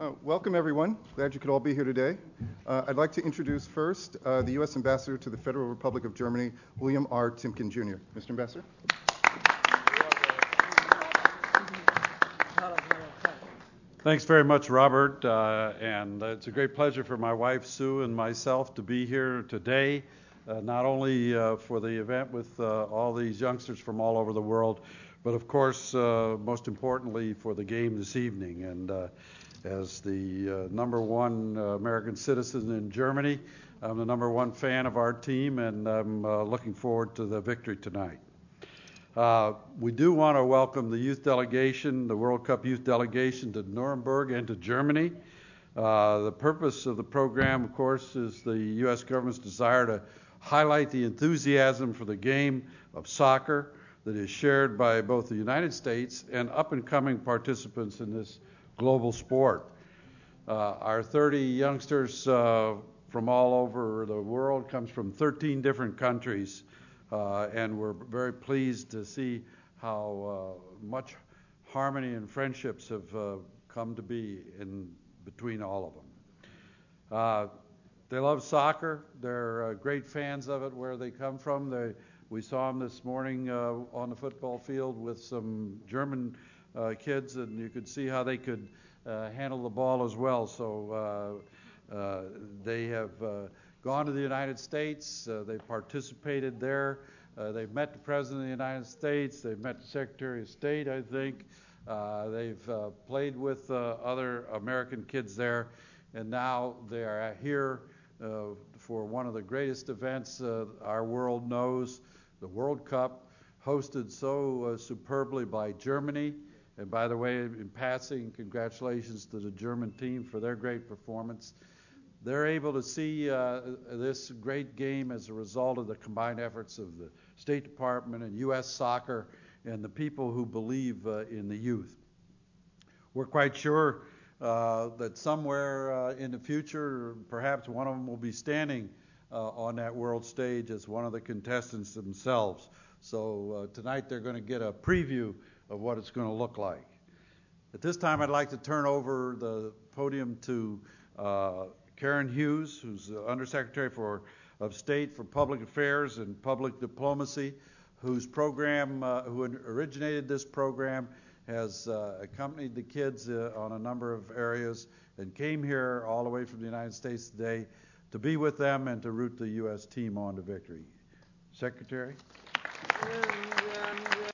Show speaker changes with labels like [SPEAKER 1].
[SPEAKER 1] Uh, welcome, everyone. Glad you could all be here today. Uh, I'd like to introduce first uh, the U.S. Ambassador to the Federal Republic of Germany, William R. Timken Jr. Mr. Ambassador.
[SPEAKER 2] Thanks very much, Robert. Uh, and it's a great pleasure for my wife, Sue, and myself to be here today, uh, not only for the event with all these youngsters from all over the world, but of course, most importantly, for the game this evening. And as the uh, number one uh, American citizen in Germany. I'm the number one fan of our team, and I'm uh, looking forward to the victory tonight. Uh, we do want to welcome the youth delegation, the World Cup youth delegation, to Nuremberg and to Germany. Uh, the purpose of the program, of course, is the U.S. government's desire to highlight the enthusiasm for the game of soccer that is shared by both the United States and up and coming participants in this global sport. Uh, our 30 youngsters uh, from all over the world comes from 13 different countries, uh, and we're very pleased to see how uh, much harmony and friendships have uh, come to be in between all of them. Uh, they love soccer. They're great fans of it where they come from. They, we saw them this morning on the football field with some German uh, kids, and you could see how they could uh, handle the ball as well. So uh, uh they have uh, gone to the United States. Uh, they've participated there. they've met the President of the United States. They've met the Secretary of State, I think. they've played with other American kids there, and now they are here for one of the greatest events our world knows, the World Cup, hosted so superbly by Germany. And by the way, in passing, congratulations to the German team for their great performance. They're able to see uh, this great game as a result of the combined efforts of the State Department and U.S. Soccer and the people who believe uh, in the youth. We're quite sure uh, that somewhere uh, in the future, perhaps one of them will be standing uh, on that world stage as one of the contestants themselves. So uh, tonight they're going to get a preview of what it's going to look like. At this time, I'd like to turn over the podium to uh, Karen Hughes, who's the Undersecretary for, of State for Public Affairs and Public Diplomacy, whose program, uh, who originated this program, has uh, accompanied the kids uh, on a number of areas and came here all the way from the United States today to be with them and to root the U.S. team on to victory. Secretary?